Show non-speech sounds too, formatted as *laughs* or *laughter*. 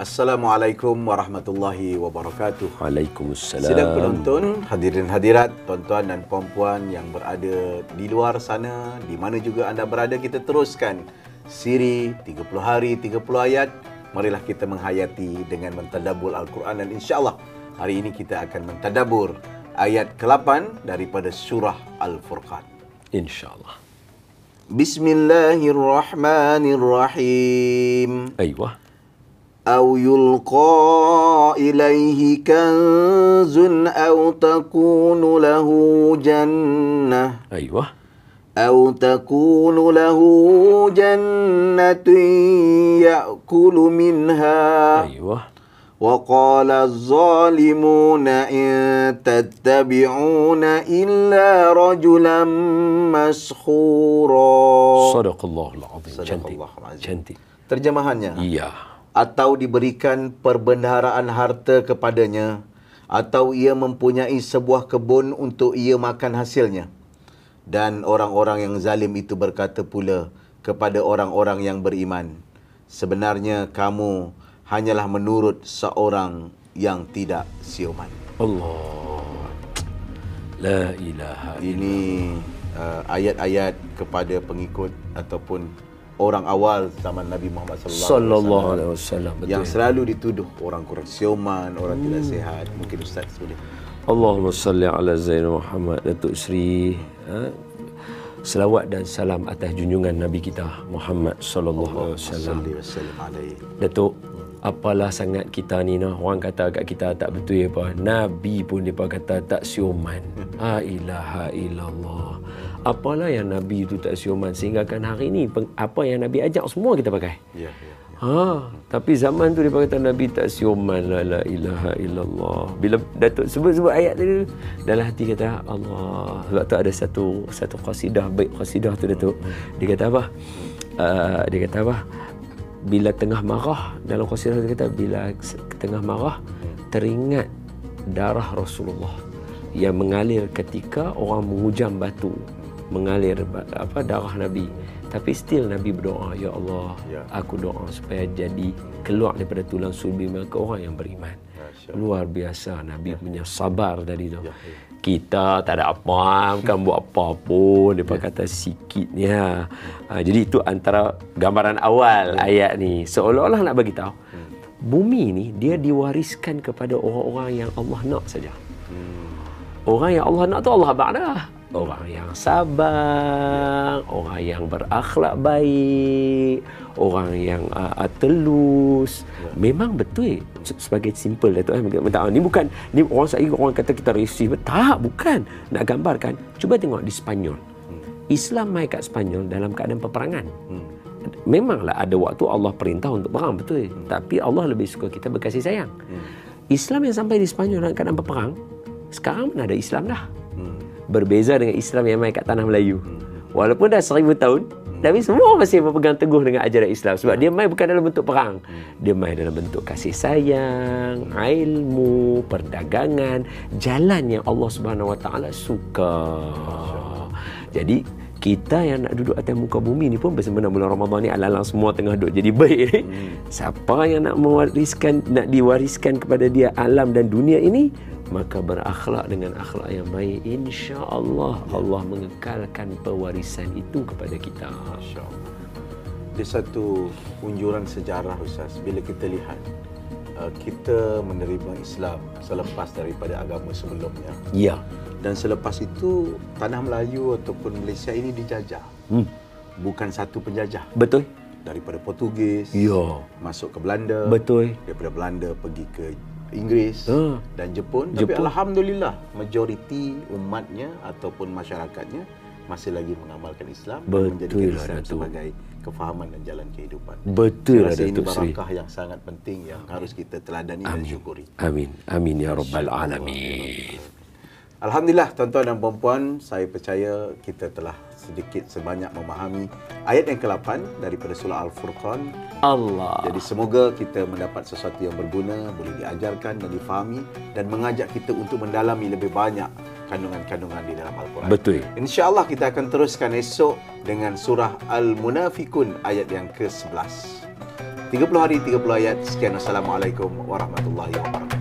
Assalamualaikum warahmatullahi wabarakatuh. Waalaikumsalam. Sidang penonton, hadirin hadirat, tuan-tuan dan puan-puan yang berada di luar sana, di mana juga anda berada, kita teruskan siri 30 hari 30 ayat. Marilah kita menghayati dengan mentadabur Al-Quran dan insya-Allah hari ini kita akan mentadabur ayat ke-8 daripada surah Al-Furqan. InsyaAllah. Bismillahirrahmanirrahim. Aywa. أو يلقى إليه كنز أو تكون له جنة Aywa. أو تكون له جنة يأكل منها Aywa. وقال الظالمون إن تتبعون إلا رجلا مسحورا Sadaqallahul azim. Cantik. Sadaqallahul azim. Cantik. Terjemahannya Iya. Atau diberikan perbendaharaan harta kepadanya atau ia mempunyai sebuah kebun untuk ia makan hasilnya. Dan orang-orang yang zalim itu berkata pula kepada orang-orang yang beriman sebenarnya kamu hanyalah menurut seorang yang tidak siuman. Allah. La ilaha ini uh, ayat-ayat kepada pengikut ataupun orang awal zaman Nabi Muhammad sallallahu alaihi wasallam yang selalu dituduh orang kurang siuman, orang hmm. tidak sihat. Mungkin Ustaz boleh. Allahumma salli ala Zainal Muhammad Datuk Sri ha? Selawat dan salam atas junjungan Nabi kita Muhammad sallallahu alaihi wasallam. Datuk apalah sangat kita ni nah orang kata kat kita tak betul apa nabi pun depa kata tak siuman *laughs* la ilaha illallah apalah yang nabi itu tak siuman sehingga kan hari ni peng- apa yang nabi ajak semua kita pakai Ya, ya. Ha, tapi zaman tu dia kata Nabi tak siuman la, la ilaha illallah. Bila Datuk sebut-sebut ayat tadi dalam hati kata Allah. Sebab tu ada satu satu qasidah baik qasidah tu Datuk. Dia kata apa? Uh, dia kata apa? Bila tengah marah dalam qasidah dia kata bila tengah marah teringat darah Rasulullah yang mengalir ketika orang mengujam batu mengalir apa darah Nabi. Tapi still Nabi berdoa ya Allah Ya. aku doa supaya jadi keluar daripada tulang sulbi mereka orang yang beriman. Masya luar biasa Nabi punya sabar tadi tu Ya, ya. kita tak ada apa bukan *laughs* buat apa pun dia kata sikitnya. Ha, jadi itu antara gambaran awal ayat ni. Seolah-olah nak bagi tahu bumi ni dia diwariskan kepada orang-orang yang Allah nak saja. Orang yang Allah nak tu Allah ba'dah. Orang yang sabar, orang yang berakhlak baik, orang yang uh, uh, telus. Memang betul se- sebagai simple Datuk eh. Minta ni bukan ni orang saya orang kata kita racist. Tak, bukan. Nak gambarkan. Cuba tengok di Spanyol. Islam mai kat Spanyol dalam keadaan peperangan. Memanglah ada waktu Allah perintah untuk perang betul. Tapi Allah lebih suka kita berkasih sayang. Islam yang sampai di Spanyol dalam keadaan berperang, sekarang mana ada Islam dah. Berbeza dengan Islam yang main kat tanah Melayu. Walaupun dah seribu tahun, tapi semua masih berpegang teguh dengan ajaran Islam. Sebab dia main bukan dalam bentuk perang. Dia main dalam bentuk kasih sayang, ilmu, perdagangan, jalan yang Allah Subhanahu Wa Taala suka. Jadi kita yang nak duduk atas muka bumi ni pun bersama bulan Ramadan ni alalang semua tengah duduk jadi baik ni. Siapa yang nak mewariskan nak diwariskan kepada dia alam dan dunia ini maka berakhlak dengan akhlak yang baik insya-Allah Allah mengekalkan pewarisan itu kepada kita. Masya Allah. Dia satu unjuran sejarah Ustaz. Bila kita lihat uh, kita menerima Islam selepas daripada agama sebelumnya. Ya. Dan selepas itu tanah Melayu ataupun Malaysia ini dijajah. Hmm. Bukan satu penjajah. Betul? Daripada Portugis Ya. masuk ke Belanda. Betul. Daripada Belanda pergi ke Inggeris Ah. dan Jepun. Tapi Jepun. alhamdulillah majoriti umatnya ataupun masyarakatnya masih lagi mengamalkan Islam dan Betul menjadikan lah, Islam Datuk. sebagai kefahaman dan jalan kehidupan. Betul lah Saya rasa ini Datuk Sri. barakah yang sangat penting yang harus kita teladani dan syukuri. Amin. Amin ya rabbal alamin. Alhamdulillah tuan-tuan dan puan-puan, saya percaya kita telah sedikit sebanyak memahami ayat yang ke-8 daripada surah Al-Furqan. Allah. Jadi semoga kita mendapat sesuatu yang berguna, boleh diajarkan dan difahami dan mengajak kita untuk mendalami lebih banyak kandungan-kandungan di dalam Al-Quran. Betul. InsyaAllah kita akan teruskan esok dengan surah Al-Munafikun ayat yang ke-11. 30 hari 30 ayat. Sekian Assalamualaikum warahmatullahi wabarakatuh.